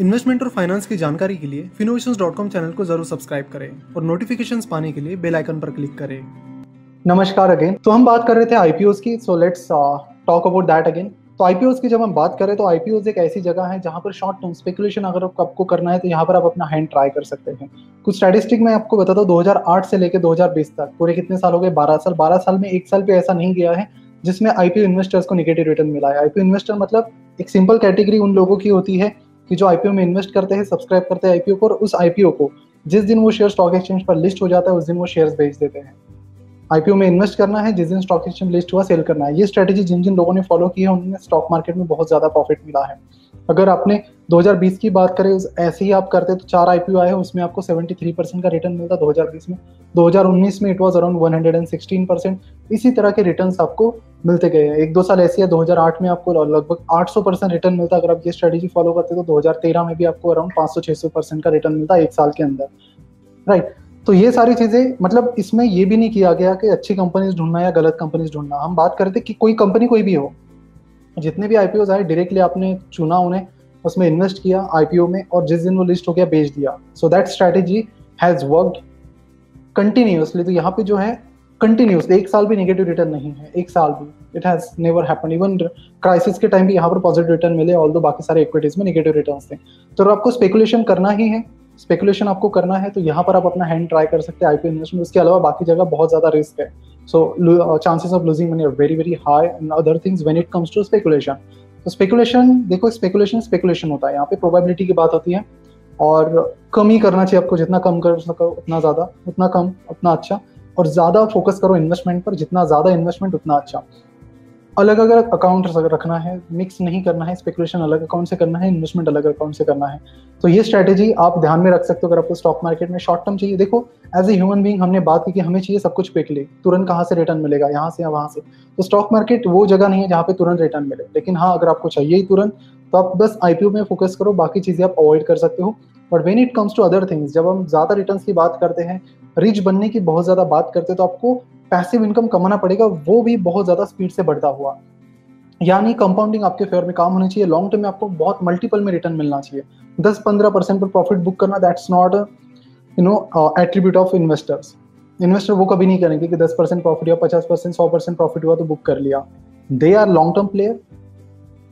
Investment और finance की जानकारी के लिए फिनोवेशन चैनल को ज़रूर सब्सक्राइब करें और नोटिफिकेशंस पाने के लिए बेल आइकन पर क्लिक करें। नमस्कार अगेन तो हम बात कर रहे थे आईपीओ की so let's talk about that again तो आईपीओ की जब हम बात करें तो आईपीओ एक ऐसी जगह है जहाँ पर शॉर्ट टर्म स्पेकुलेशन अगर आपको करना है तो यहाँ पर आप अपना हैंड ट्राई कर सकते हैं। कुछ स्टैटिस्टिक मैं आपको बताता हूँ 2008 से लेकर 2020 तक, पूरे कितने साल हो गए? 12 साल। 12 साल में एक साल भी ऐसा नहीं गया है जिसमें आईपीओ इन्वेस्टर्स को निगेटिव रिटर्न मिला है। आईपीओ इन्वेस्टर मतलब एक सिंपल कैटेगरी उन लोगों की होती है कि जो आईपीओ में इन्वेस्ट करते हैं सब्सक्राइब करते हैं आईपीओ को और उस आईपीओ को, जिस दिन वो शेयर स्टॉक एक्सचेंज पर लिस्ट हो जाता है, उस दिन वो शेयर बेच देते हैं। आईपीओ में इन्वेस्ट करना है, जिस दिन स्टॉक एक्सचेंज लिस्ट हुआ सेल करना है। ये स्ट्रेटेजी जिन जिन लोगों ने फॉलो की है उन्हें स्टॉक मार्केट में बहुत ज़्यादा प्रॉफिट मिला है। अगर आपने 2020 की बात करें, ऐसे ही आप करते तो चार आईपीओ आए, उसमें आपको 73 परसेंट का रिटर्न मिलता 2020 में। 2019 में इट वाज अराउंड 116 परसेंट इसी तरह के रिटर्न्स आपको मिलते गए हैं। एक दो साल ऐसी है 2008 में आपको लगभग 800 परसेंट रिटर्न मिलता अगर आप ये स्ट्रेटेजी फॉलो करते तो 2013 में भी आपको अराउंड 500-600 परसेंट का रिटर्न मिलता एक साल के अंदर। राइट तो ये सारी चीज़ें मतलब इसमें ये भी नहीं किया गया कि अच्छी कंपनीज़ ढूंढना या गलत कंपनीज़ ढूंढना। हम बात करते कि कोई कंपनी कोई भी हो, जितने भी आईपीओ आए डायरेक्टली आपने चुना उन्हें। उसमें इन्वेस्ट किया आईपीओ में और जिस दिन वो लिस्ट हो गया, बेच दिया। So that strategy has worked continuously तो यहाँ पे जो है कंटिन्यूसली एक साल भी नेगेटिव रिटर्न नहीं है, एक साल भी। It has never happen even crisis के टाइम भी यहाँ पर पॉजिटिव रिटर्न मिले ऑल दो बाकी सारे इक्विटीज में नेगेटिव रिटर्न थे। तो आपको स्पेकुलेशन करना ही है। स्पेकुलेशन आपको करना है तो यहाँ पर आप अपना हैंड ट्राई कर सकते हैं आईपीओ इन्वेस्टमेंट उसके अलावा बाकी जगह बहुत ज़्यादा रिस्क है। So chances of losing money are very very high and other things when it comes to speculation तो स्पेकुलेशन देखो स्पेकुलेशन स्पेकुलेशन होता है। यहाँ पे प्रोबेबिलिटी की बात होती है। और कम ही करना चाहिए आपको, जितना कम कर सको, उतना ज़्यादा, उतना कम, उतना अच्छा। और ज़्यादा फोकस करो इन्वेस्टमेंट पर, जितना ज़्यादा इन्वेस्टमेंट उतना अच्छा। अलग अलग अकाउंट रखना है मिक्स नहीं करना है स्पेकुलेशन अलग अकाउंट से करना है इन्वेस्टमेंट अलग अकाउंट से करना है तो ये स्ट्रेटेजी आप ध्यान में रख सकते हो अगर आपको स्टॉक मार्केट में शॉर्ट टर्म चाहिए। देखो एज ए ह्यूमन बींग हमने बात की कि हमें चाहिए सब कुछ क्विकली तुरंत कहाँ से रिटर्न मिलेगा, यहाँ से या वहाँ से। तो स्टॉक मार्केट वो जगह नहीं है जहाँ पे तुरंत रिटर्न मिले, लेकिन हाँ अगर आपको चाहिए ही तुरंत तो आप बस आईपीओ में फोकस करो, बाकी चीज़ें आप अवॉइड कर सकते हो। But when it comes to other things जब हम ज़्यादा रिटर्न की बात करते हैं रिच बनने की बहुत ज़्यादा बात करते हैं तो आपको पैसिव इनकम कमाना पड़ेगा, वो भी बहुत ज़्यादा स्पीड से बढ़ता हुआ। यानी कंपाउंडिंग आपके फेयर में काम होना चाहिए लॉन्ग टर्म में आपको बहुत मल्टीपल में रिटर्न मिलना चाहिए। दस पंद्रह परसेंट पर प्रॉफिट बुक करना that's not you know attribute of investors investor वो कभी नहीं करेंगे कि दस परसेंट प्रॉफिट हुआ, पचास परसेंट सौ परसेंट प्रॉफिट हुआ तो बुक कर लिया। They are long term player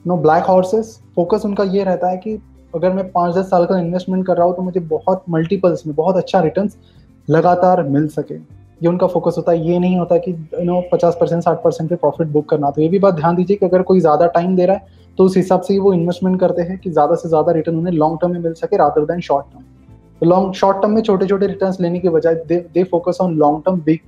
no black horses focus उनका ये रहता है कि अगर मैं पाँच दस साल का इन्वेस्टमेंट कर रहा हूँ तो मुझे बहुत मल्टीपल्स में बहुत अच्छा रिटर्न लगातार मिल सके। ये उनका फोकस होता है। ये नहीं होता कि यू नो पचास परसेंट, साठ परसेंट पे प्रॉफिट बुक करना। तो ये भी बात ध्यान दीजिए कि अगर कोई ज़्यादा टाइम दे रहा है तो उस हिसाब से वो इन्वेस्टमेंट करते हैं कि ज़्यादा से ज़्यादा रिटर्न उन्हें लॉन्ग टर्म में मिल सके रादर देन शॉर्ट टर्म तो लॉन्ग शॉर्ट टर्म में छोटे छोटे रिटर्न लेने के बजाय they focus on long term big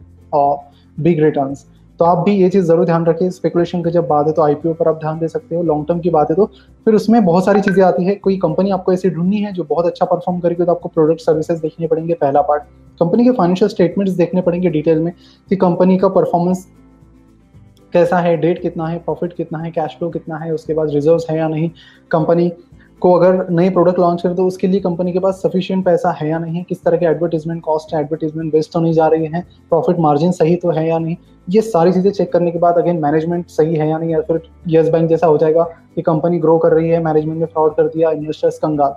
big return तो आप भी ये चीज़ ज़रूर ध्यान रखिए। स्पेकुलेशन की जब बात है तो आईपीओ पर आप ध्यान दे सकते हो। लॉन्ग टर्म की बात है तो फिर उसमें बहुत सारी चीज़ें आती है। कोई कंपनी आपको ऐसी ढूंढनी है जो बहुत अच्छा परफॉर्म करेगी तो आपको प्रोडक्ट सर्विसेज़ देखने पड़ेंगे पहला पार्ट कंपनी के फाइनेंशियल स्टेटमेंट्स देखने पड़ेंगे डिटेल में कि कंपनी का परफॉर्मेंस कैसा है डेट कितना है प्रॉफिट कितना है कैश फ्लो कितना है, उसके बाद रिज़र्व है या नहीं। कंपनी को अगर नई प्रोडक्ट लॉन्च करे तो उसके लिए कंपनी के पास सफिशियंट पैसा है या नहीं? किस तरह के एडवर्टीजमेंट कॉस्ट है एडवर्टीजमेंट वेस्ट तो नहीं जा रही है? प्रॉफिट मार्जिन सही तो है या नहीं? ये सारी चीज़ें चेक करने के बाद अगेन मैनेजमेंट सही है या नहीं? या फिर यस बैंक जैसा हो जाएगा कि कंपनी ग्रो कर रही है मैनेजमेंट ने फ्रॉड कर दिया इन्वेस्टर्स कंगाल।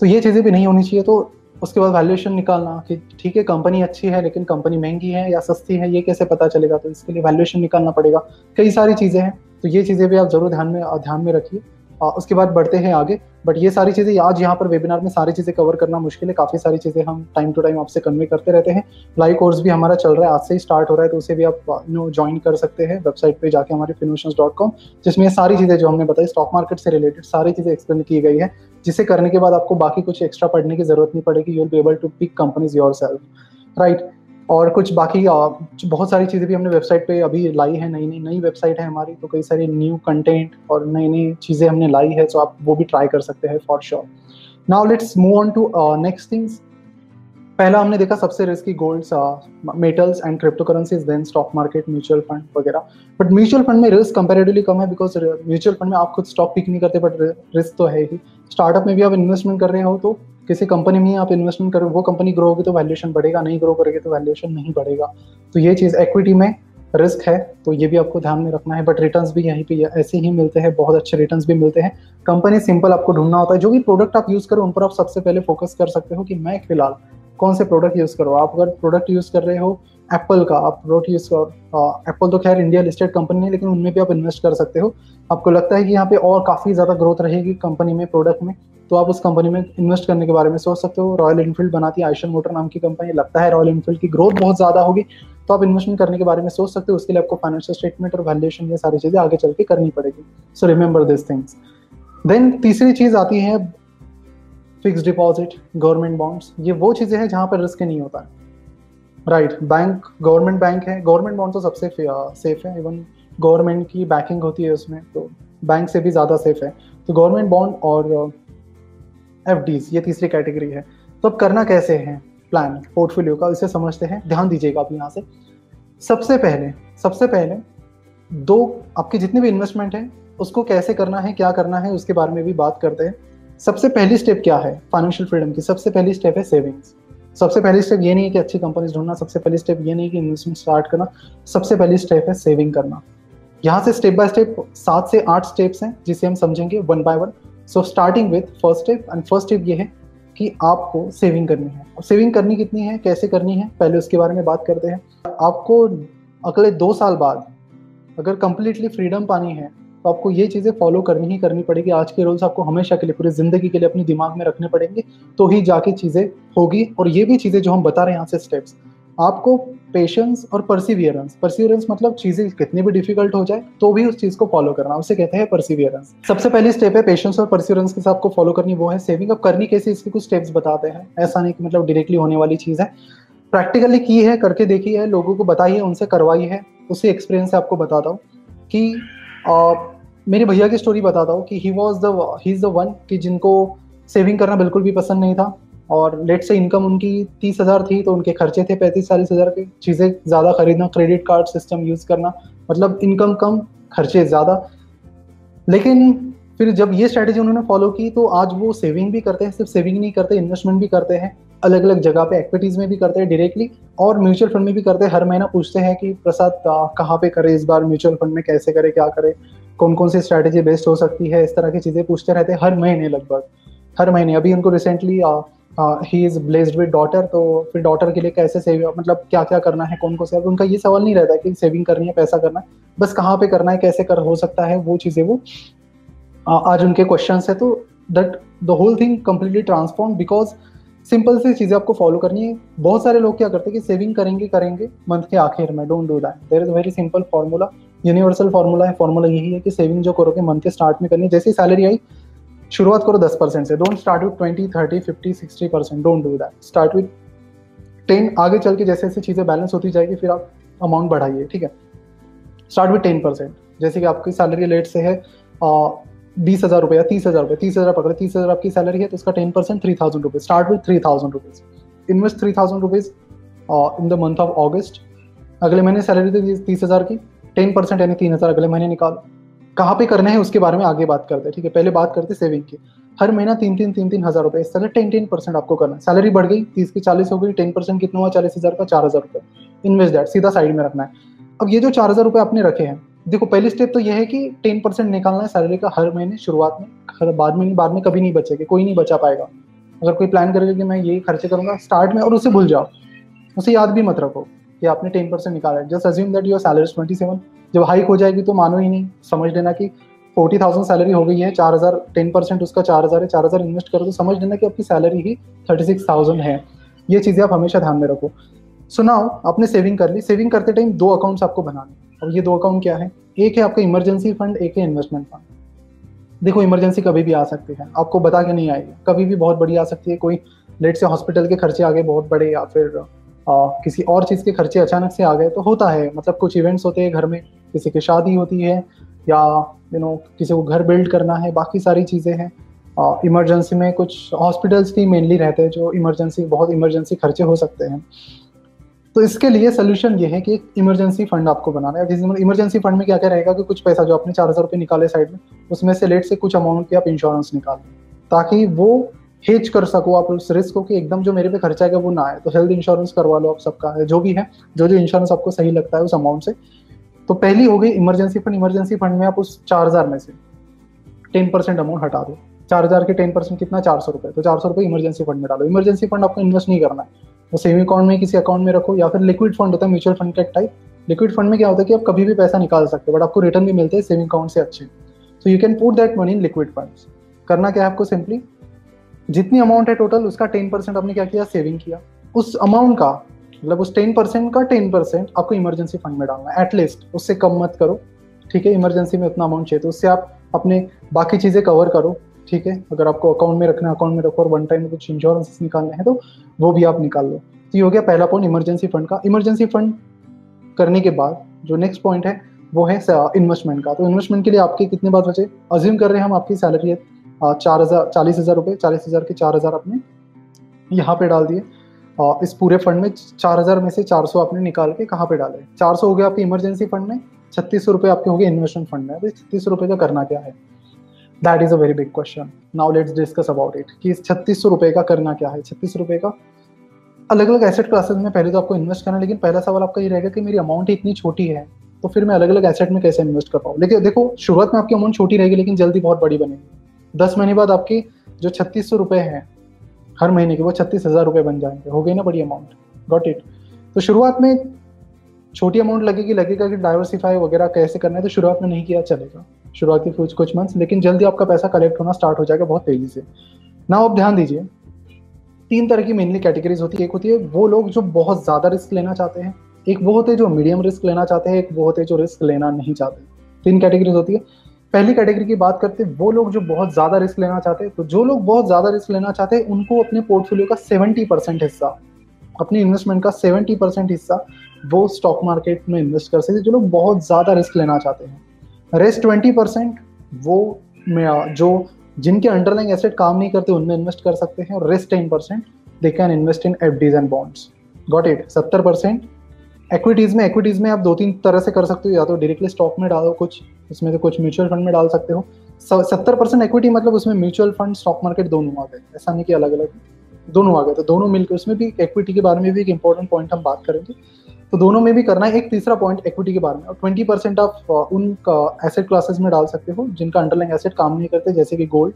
तो ये चीज़ें भी नहीं होनी चाहिए तो उसके बाद वैल्यूएशन निकालना कि ठीक है कंपनी अच्छी है, लेकिन कंपनी महँगी है या सस्ती है, ये कैसे पता चलेगा? तो इसके लिए वैल्यूएशन निकालना पड़ेगा। कई सारी चीज़ें हैं तो ये चीज़ें भी आप ज़रूर ध्यान में ध्यान में रखिए। उसके बाद बढ़ते हैं आगे। बट ये सारी चीज़ें, आज यहाँ पर वेबिनार में सारी चीज़ें कवर करना मुश्किल है। काफ़ी सारी चीज़ें हम टाइम टू टाइम आपसे कन्वे करते रहते हैं। लाइव कोर्स भी हमारा चल रहा है, आज से ही स्टार्ट हो रहा है तो उसे भी आप नो ज्वाइन कर सकते हैं वेबसाइट पे जाके हमारे फिनोशंस डॉट कॉम जिसमें सारी चीज़ें जो हमने बताई स्टॉक मार्केट से रिलेटेड सारी चीज़ें एक्सप्लेन की गई है, जिसे करने के बाद आपको बाकी कुछ एक्स्ट्रा पढ़ने की ज़रूरत नहीं पड़ेगी। You will be able to pick companies yourself right और कुछ बाकी बहुत सारी चीज़ें भी हमने वेबसाइट पे अभी लाई है नई नई नई वेबसाइट है हमारी तो कई सारी न्यू कंटेंट और नई नई चीज़ें हमने लाई है तो आप वो भी ट्राई कर सकते हैं for sure now let's move on to next things पहला हमने देखा सबसे risky golds metals and crypto currencies then stock market mutual fund वगैरह। बट म्यूचुअल फंड में रिस्क कंपेरेटिवली कम है बिकॉज़ म्यूचुअल फंड में आप खुद स्टॉक पिक नहीं करते बट रिस्क तो है ही। स्टार्टअप में भी आप इन्वेस्टमेंट कर रहे हो तो किसी कंपनी में आप इन्वेस्टमेंट करो, वो कंपनी ग्रो होगी तो वैल्यूएशन बढ़ेगा, नहीं ग्रो करेगी तो वैल्यूएशन नहीं बढ़ेगा। तो ये चीज़ इक्विटी में रिस्क है तो ये भी आपको ध्यान में रखना है। बट रिटर्न्स भी यहीं पे, ऐसे ही मिलते हैं, बहुत अच्छे रिटर्न्स भी मिलते हैं। कंपनी सिंपल आपको ढूंढना होता है, जो भी प्रोडक्ट आप यूज़ करो, उन पर आप सबसे पहले फोकस कर सकते हो कि मैं फ़िलहाल कौन से प्रोडक्ट यूज़ करो? आप अगर प्रोडक्ट यूज़ कर रहे हो एप्पल का, आप प्रोडक्ट यूज़ कर एप्पल तो खैर इंडिया लिस्टेड कंपनी है, लेकिन उनमें भी आप इन्वेस्ट कर सकते हो। आपको लगता है कि यहाँ पे और काफ़ी ज़्यादा ग्रोथ रहेगी कंपनी में प्रोडक्ट में तो आप उस कंपनी में इन्वेस्ट करने के बारे में सोच सकते हो। रॉयल इनफील्ड बनाती है आयशन मोटर नाम की कंपनी लगता है रॉयल इनफील्ड की ग्रोथ बहुत ज़्यादा होगी तो आप इन्वेस्टमेंट करने के बारे में सोच सकते हो। उसके लिए आपको फाइनेंशियल स्टेटमेंट और वैल्यूएशन ये सारी चीज़ें आगे चल के करनी पड़ेगी। So remember this things then तीसरी चीज़ आती है फिक्स डिपॉजिट गवर्नमेंट बॉन्ड्स ये वो चीज़ें हैं जहाँ पर रिस्क नहीं होता। है राइट बैंक गवर्नमेंट बैंक है। गवर्नमेंट बॉन्ड तो सबसे सेफ़ है। इवन गवर्नमेंट की बैकिंग होती है उसमें तो बैंक से भी ज़्यादा सेफ़ है। तो गवर्नमेंट बॉन्ड और एफ़ ये तीसरी कैटेगरी है। तो अब करना कैसे है? प्लान पोर्टफोलियो का, इसे समझते हैं। ध्यान दीजिएगा आप यहाँ से। सबसे पहले सबसे पहले दो, आपकी जितनी भी इन्वेस्टमेंट है, उसको कैसे करना है, क्या करना है, उसके बारे में भी बात करते हैं। सबसे पहली स्टेप क्या है फाइनेंशियल फ्रीडम की? सबसे पहली स्टेप है सेविंग्स सबसे पहली स्टेप ये नहीं है कि अच्छी कंपनीज़ ढूंढना, सबसे पहली स्टेप ये नहीं कि इन्वेस्टमेंट स्टार्ट करना, सबसे पहली स्टेप है सेविंग करना. यहाँ से स्टेप बाय स्टेप सात से आठ स्टेप्स हैं, जिसे हम समझेंगे one by one so starting with first step and first step ये है कि आपको सेविंग करनी है. और सेविंग करनी कितनी है, कैसे करनी है, पहले उसके बारे में बात करते हैं. आपको अगले दो साल बाद अगर कंप्लीटली फ्रीडम पानी है तो आपको ये चीज़ें फॉलो करनी ही करनी पड़ेगी। आज के रूल्स आपको हमेशा के लिए, पूरी ज़िंदगी के लिए अपने दिमाग में रखने पड़ेंगे तो ही जाके चीज़ें होगी। और ये भी चीज़ें जो हम बता रहे हैं यहाँ से स्टेप्स आपको पेशेंस और परसिवियरेंस परसिवियरेंस मतलब चीज़ें कितनी भी डिफ़िकल्ट हो जाए तो भी उस चीज़ को फॉलो करना। उसे कहते हैं परसिवियरेंस सबसे पहली स्टेप है पेशेंस और परसिवियरेंस के साथ फॉलो करनी, वो है सेविंग अब करनी कैसे, इसके कुछ स्टेप्स बताते हैं। ऐसा नहीं कि मतलब डायरेक्टली होने वाली चीज़ है। प्रैक्टिकली की है, करके देखी है, लोगों को बताई है, उनसे करवाई है, उसी एक्सपीरियंस से आपको बताता हूँ कि मेरे भैया की स्टोरी बताता हूँ कि he was the he is the one कि जिनको सेविंग करना बिल्कुल भी पसंद नहीं था और लेट से इनकम उनकी तीस हज़ार थी तो उनके खर्चे थे पैंतीस, चालीस हज़ार के चीज़ें ज़्यादा खरीदना क्रेडिट कार्ड सिस्टम यूज़ करना मतलब इनकम कम, खर्चे ज़्यादा। लेकिन फिर जब ये स्ट्रैटेजी उन्होंने फॉलो की तो आज वो सेविंग भी करते हैं, सिर्फ़ सेविंग नहीं करते इन्वेस्टमेंट भी करते हैं अलग अलग जगह पे एक्टिविटीज़ में भी करते हैं डायरेक्टली और म्यूचुअल फंड में भी करते हैं। हर महीना पूछते हैं कि, प्रसाद कहाँ पे करे इस बार म्यूचुअल फंड में, कैसे करे, क्या करे कौन कौन सी स्ट्रैटेजी बेस्ट हो सकती है? इस तरह की चीज़ें पूछते रहते हैं हर महीने लगभग। हर महीने। अभी उनको recently he is blessed with daughter तो फिर डॉटर के लिए कैसे सेव मतलब क्या क्या करना है कौन कौन सेव उनका ये सवाल नहीं रहता कि सेविंग करनी है, पैसा करना है, बस कहाँ पे करना है, कैसे कर, हो सकता है, वो चीज़ें वो आज उनके क्वेश्चन है तो that the whole thing completely transform because simple सी चीज़ें आपको फॉलो करनी है। बहुत सारे लोग क्या करते हैं कि सेविंग करेंगे करेंगे मंथ के आखिर में don't do that there is very simple formula universal formula है। फॉर्मूला यही है कि सेविंग जो करोगे मंथ के स्टार्ट में करनी है। जैसे सैलरी आई, शुरुआत करो दस परसेंट से। Don't start with twenty thirty fifty sixty percent don't do that start with ten आगे चल के जैसे जैसे चीज़ें बैलेंस होती जाएगी, फिर आप अमाउंट बढ़ाइए, ठीक है? स्टार्ट विथ टेन परसेंट जैसे कि आपकी सैलरी लेट से है बीस हज़ार रुपये या तीस हज़ार रुपये तीस हज़ार पकड़े, तीस हज़ार आपकी सैलरी है तो उसका ten percent three thousand rupees start with three thousand rupees invest three thousand rupees in the month of August अगले महीने सैलरी थी तीस हज़ार की। टेन परसेंट यानी तीन हज़ार अगले महीने निकालो। कहाँ पे करना है उसके बारे में आगे बात करते हैं, ठीक है? पहले बात करते सेविंग की। हर महीना तीन तीन तीन तीन हज़ार रुपए। इस तरह टेन टेन परसेंट आपको करना है। सैलरी बढ़ गई, तीस की चालीस हो गई टेन परसेंट कितना हुआ? चालीस हज़ार का चार हज़ार रुपए। इन्वेस्ट दैट सीधा साइड में रखना है। अब ये जो चार हज़ार रुपए आपने रखे हैं देखो, पहली स्टेप तो यह है कि टेन परसेंट निकालना है सैलरी का हर महीने, शुरुआत में, हर बाद में बाद में कभी नहीं बचेगा, कोई नहीं बचा पाएगा। अगर कोई प्लान करेगा कि मैं यही खर्चे करूँगा स्टार्ट में और उसे भूल जाओ। उसे याद भी मत रखो कि आपने टेन परसेंट निकाला है। Just assume that your salary twenty seven जब हाइक हो जाएगी तो मानो ही नहीं। समझ लेना कि फोर्टी थाउज़ेंड सैलरी हो गई है, चार हज़ार टेन परसेंट उसका चार हज़ार है, चार हज़ार इन्वेस्ट करो तो समझ लेना कि आपकी सैलरी ही थर्टी सिक्स थाउज़ेंड है। ये चीज़ें आप हमेशा ध्यान में रखो। सुनाओ आपने सेविंग कर ली। सेविंग करते टाइम दो अकाउंट्स आपको बनाने और ये दो अकाउंट क्या है? एक है आपका इमरजेंसी फंड एक है इन्वेस्टमेंट फंड देखो इमरजेंसी कभी भी आ सकती है। आपको बता के नहीं आएगी। कभी भी बहुत बड़ी आ सकती है। कोई लेट से हॉस्पिटल के खर्चे आ गए बहुत बड़े या फिर आ, किसी और चीज़ के खर्चे अचानक से आ गए तो होता है। मतलब कुछ इवेंट्स होते हैं घर में। किसी की शादी होती है या यू नो किसी को घर बिल्ड करना है। बाकी सारी चीज़ें हैं। इमरजेंसी में कुछ हॉस्पिटल्स भी मेनली रहते हैं जो इमरजेंसी बहुत इमरजेंसी खर्चे हो सकते हैं। तो इसके लिए सोल्यूशन ये है कि एक इमरजेंसी फंड आपको बनाना है। इमरजेंसी फंड में क्या क्या रहेगा कि कुछ पैसा जो आपने चार हज़ार रुपये निकाले साइड में, उसमें से लेट से कुछ अमाउंट की आप इंश्योरेंस निकाल दें ताकि वो हेज कर सको आप उस रिस्क को कि एकदम जो मेरे पे खर्चा है वो ना आए। तो हेल्थ इंश्योरेंस करवा लो आप सबका, जो भी है, जो जो इंश्योरेंस आपको सही लगता है उस अमाउंट से। तो पहली हो गई इमरजेंसी फंड इमरजेंसी फंड में आप उस चार हज़ार में से टेन परसेंट अमाउंट हटा दो। चार हज़ार के टेन परसेंट कितना? चार सौ रुपए तो चार सौ रुपए इमरजेंसी फंड में डालो। इमरजेंसी फंड आपको इन्वेस्ट नहीं करना है। वो सेविंग अकाउंट में किसी अकाउंट में रखो या फिर लिक्विड फंड होता है म्यूचुअल फंड का टाइप लिक्विड फंड में क्या होता है कि आप कभी भी पैसा निकाल सकते हो बट आपको रिटर्न भी मिलते हैं सेविंग अकाउंट से अच्छे। तो you can put that money in liquid fund करना क्या है आपको सिंपली जितनी अमाउंट है टोटल उसका टेन परसेंट आपने क्या किया? सेविंग किया। उस अमाउंट का मतलब उस टेन परसेंट का टेन परसेंट आपको इमरजेंसी फंड में डालना एटलीस्ट उससे कम मत करो। ठीक है इमरजेंसी में उतना अमाउंट चाहिए तो उससे आप अपने बाकी चीज़ें कवर करो। ठीक है? अगर आपको अकाउंट में रखना अकाउंट में रखो और वन टाइम में कुछ इंश्योरेंस निकालने हैं तो वो भी आप निकाल लो। तो ये हो गया पहला पॉइंट इमरजेंसी फंड का। इमरजेंसी फंड करने के बाद जो नेक्स्ट पॉइंट है, वो है इन्वेस्टमेंट का। तो इन्वेस्टमेंट के लिए आपके कितने बात बचे? अज्यूम कर रहे हैं हम आपकी सैलरी है चार हज़ार, चालीस हज़ार रुपये चालीस हज़ार के चार हज़ार आपने यहाँ पे डाल दिए। इस पूरे फंड में चार हज़ार में से चार सौ आपने निकाल के कहाँ पे डाले? चार सौ हो गया आपके इमरजेंसी फंड में, छत्तीस सौ रुपये आपके हो गए इन्वेस्टमेंट फंड में। तो छत्तीस रुपये का करना क्या है? That is a very big question now let's discuss about it कि छत्तीस सौ रुपये का करना क्या है? छत्तीस रुपये का? अलग अलग एसेट क्लासेस में पहले तो आपको इन्वेस्ट करना लेकिन पहला सवाल आपका ये रहेगा कि मेरी अमाउंट इतनी छोटी है तो फिर मैं अलग अलग एसेट में कैसे इन्वेस्ट कर पाऊँ? लेकिन देखो, शुरुआत में आपकी अमाउंट छोटी रहेगी, लेकिन जल्दी बहुत बड़ी बनेगी। दस महीने बाद आपकी जो छत्तीस सौ रुपये है, हर महीने के वो छत्तीस हज़ार रुपये बन जाएँगे। हो गई ना बड़ी अमाउंट गॉट इट तो शुरुआत में छोटी अमाउंट लगेगी, लगेगा कि डाइवर्सिफाई वगैरह कैसे करना है तो शुरुआत में नहीं किया चलेगा। शुरुआती कुछ कुछ मंथ्स लेकिन जल्दी आपका पैसा कलेक्ट होना स्टार्ट हो जाएगा बहुत तेज़ी से। ना आप ध्यान दीजिए, तीन तरह की मेनली कैटेगरीज होती है। एक होती है वो लोग जो बहुत ज़्यादा रिस्क लेना चाहते हैं, एक वो होते हैं जो मीडियम रिस्क लेना चाहते हैं, एक वो होते हैं जो रिस्क लेना नहीं चाहते तीन कैटेगरीज होती है। पहली कैटेगरी की बात करते हैं, वो लोग जो बहुत ज़्यादा रिस्क लेना चाहते हैं तो जो लोग बहुत ज़्यादा रिस्क लेना चाहते हैं, उनको अपने पोर्टफोलियो का सेवेंटी परसेंट हिस्सा, अपने इन्वेस्टमेंट का सेवेंटी परसेंट हिस्सा वो स्टॉक मार्केट में इन्वेस्ट कर सकते जो लोग बहुत ज़्यादा रिस्क लेना चाहते हैं। रेस्ट ट्वेंटी परसेंट वो जो जिनके अंडरलाइन एसेट काम नहीं करते, उनमें इन्वेस्ट कर सकते हैं, और rest ten percent they can invest in F Ds and bonds got it सत्तर परसेंट एक्विटीज़ में एक्विटीज़ में आप दो तीन तरह से कर सकते हो, या तो डायरेक्टली स्टॉक में डालो कुछ इसमें से कुछ म्यूचुअल फंड में डाल सकते हो। सत्तर परसेंट एक्विटी मतलब उसमें म्यूचुअल फंड स्टॉक मार्केट दोनों आ गए। ऐसा नहीं कि अलग अलग दोनों आ गए। तो दोनों मिलकर उसमें भी एक्विटी के बारे में भी एक इंपॉर्टेंट पॉइंट हम बात करेंगे। तो दोनों में भी करना है। एक तीसरा पॉइंट इक्विटी के बारे में। ट्वेंटी परसेंट आप उन एसेट क्लासेस में डाल सकते हो जिनका अंडरलाइन एसेट काम नहीं करते, जैसे कि गोल्ड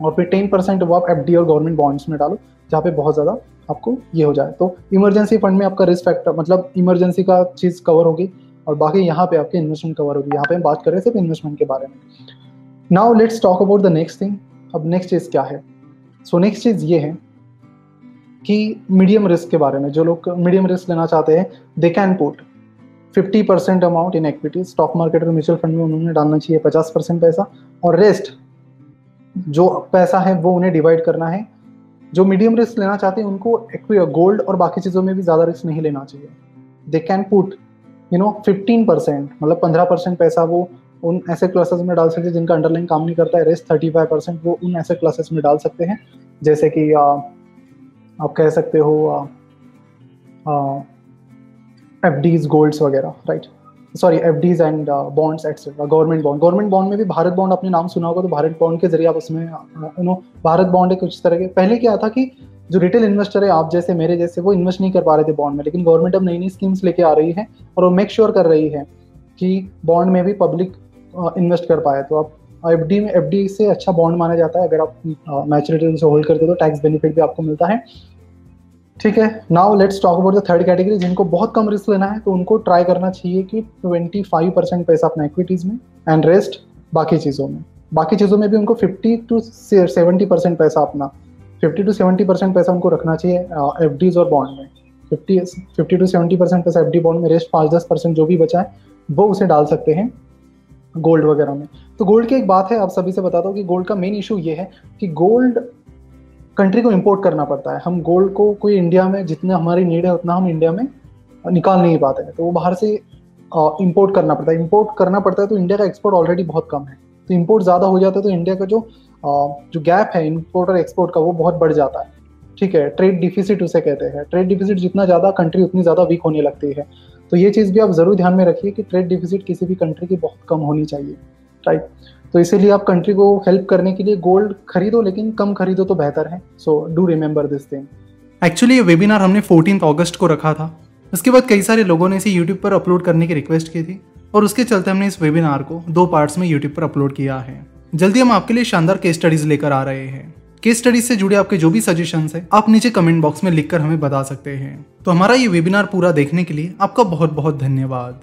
और फिर टेन परसेंट वो आप एफडी और गवर्नमेंट बॉन्ड्स में डालो, जहाँ पे बहुत ज़्यादा आपको ये हो जाए। तो इमरजेंसी फंड में आपका रिस्क फैक्टर मतलब इमरजेंसी का चीज़ कवर होगी और बाकी यहाँ पे आपके इन्वेस्टमेंट कवर होगी। यहाँ पे हम बात कर रहे सिर्फ़ इन्वेस्टमेंट के बारे में। Now let's talk about the next thing अब नेक्स्ट चीज़ क्या है? सो नेक्स्ट चीज़ ये है कि मीडियम रिस्क के बारे में, जो लोग मीडियम रिस्क लेना चाहते हैं they can put fifty percent amount in equity stock market और म्यूचुअल फंड में उन्होंने डालना चाहिए पचास परसेंट पैसा। और रेस्ट जो पैसा है, वो उन्हें डिवाइड करना है। जो मीडियम रिस्क लेना चाहते हैं, उनको गोल्ड और बाकी चीज़ों में भी ज़्यादा रिस्क नहीं लेना चाहिए। They can put you know fifteen percent मतलब पंद्रह परसेंट पैसा वो उन ऐसे क्लासेस में डाल सकते हैं जिनका अंडरलाइन काम नहीं करता है। रेस्ट थर्टी फाइव परसेंट वो उन ऐसे क्लासेस में डाल सकते हैं। जैसे कि आप कह सकते हो एफ़ डीज गोल्ड्स वगैरह right sorry F Ds and bonds etcetera government bond government bond में भी भारत बॉन्ड अपने नाम सुना होगा तो भारत बॉन्ड के ज़रिए आप उसमें यू नो भारत बॉन्ड एक कुछ तरह के, पहले क्या था कि जो रिटेल इन्वेस्टर है, आप जैसे, मेरे जैसे, वो इन्वेस्ट नहीं कर पा रहे थे बॉन्ड में, लेकिन गवर्नमेंट अब नई नई स्कीम्स लेके आ रही है और वो मेक श्योर कर रही है कि बॉन्ड में भी पब्लिक इन्वेस्ट कर पाए तो आप एफ़ डी में एफ़ डी से अच्छा बॉन्ड माना जाता है। अगर आप मैच्योरिटी से होल्ड करते हो तो टैक्स बेनिफिट भी आपको मिलता है। ठीक है? Now let's talk about the third category जिनको बहुत कम रिस्क लेना है तो उनको ट्राई करना चाहिए कि ट्वेंटी फाइव परसेंट पैसा अपना इक्विटीज़ में एंड रेस्ट बाकी चीज़ों में। बाकी चीज़ों में भी उनको फिफ्टी टू सेवेंटी परसेंट पैसा अपना फिफ्टी टू सेवेंटी परसेंट पैसा उनको रखना चाहिए एफ़ डीज और बॉन्ड में। Fifty fifty to seventy percent पैसा एफ़ डी बॉन्ड में रेस्ट पाँच दस परसेंट जो भी बचा है, वो उसे डाल सकते हैं। गोल्ड वगैरह में। तो गोल्ड की एक बात है, आप सभी से बताता हूँ कि गोल्ड का मेन इशू ये है कि गोल्ड कंट्री को इम्पोर्ट करना पड़ता है। हम गोल्ड को कोई इंडिया में जितना हमारी नीड है, उतना हम इंडिया में निकाल नहीं पाते हैं। तो वो बाहर से इम्पोर्ट करना पड़ता है। इम्पोर्ट करना पड़ता है तो इंडिया का एक्सपोर्ट ऑलरेडी बहुत कम है। तो इम्पोर्ट ज़्यादा हो जाता है तो इंडिया का जो जो गैप है इम्पोर्ट और एक्सपोर्ट का वो बहुत बढ़ जाता है। ठीक है ट्रेड डिफिसिट उसे कहते हैं। ट्रेड डिफिसिट जितना ज़्यादा कंट्री उतनी ज़्यादा वीक होने लगती है। तो ये चीज़ भी आप ज़रूर ध्यान में रखिए कि ट्रेड डिफिसिट किसी भी कंट्री की बहुत कम होनी चाहिए राइट तो इसीलिए आप कंट्री को हेल्प करने के लिए गोल्ड खरीदो, लेकिन कम खरीदो तो बेहतर है। So do remember this thing actually ये वेबिनार हमने फोर्टीन अगस्त को रखा था। उसके बाद कई सारे लोगों ने इसे यूट्यूब पर अपलोड करने की रिक्वेस्ट की थी, और उसके चलते हमने इस वेबिनार को दो पार्ट्स में यूट्यूब पर अपलोड किया है। जल्दी हम आपके लिए शानदार केस स्टडीज़ लेकर आ रहे हैं। केस स्टडीज़ से जुड़े आपके जो भी सजेशन है, आप नीचे कमेंट बॉक्स में लिखकर हमें बता सकते हैं। तो हमारा ये वेबिनार पूरा देखने के लिए आपका बहुत बहुत धन्यवाद।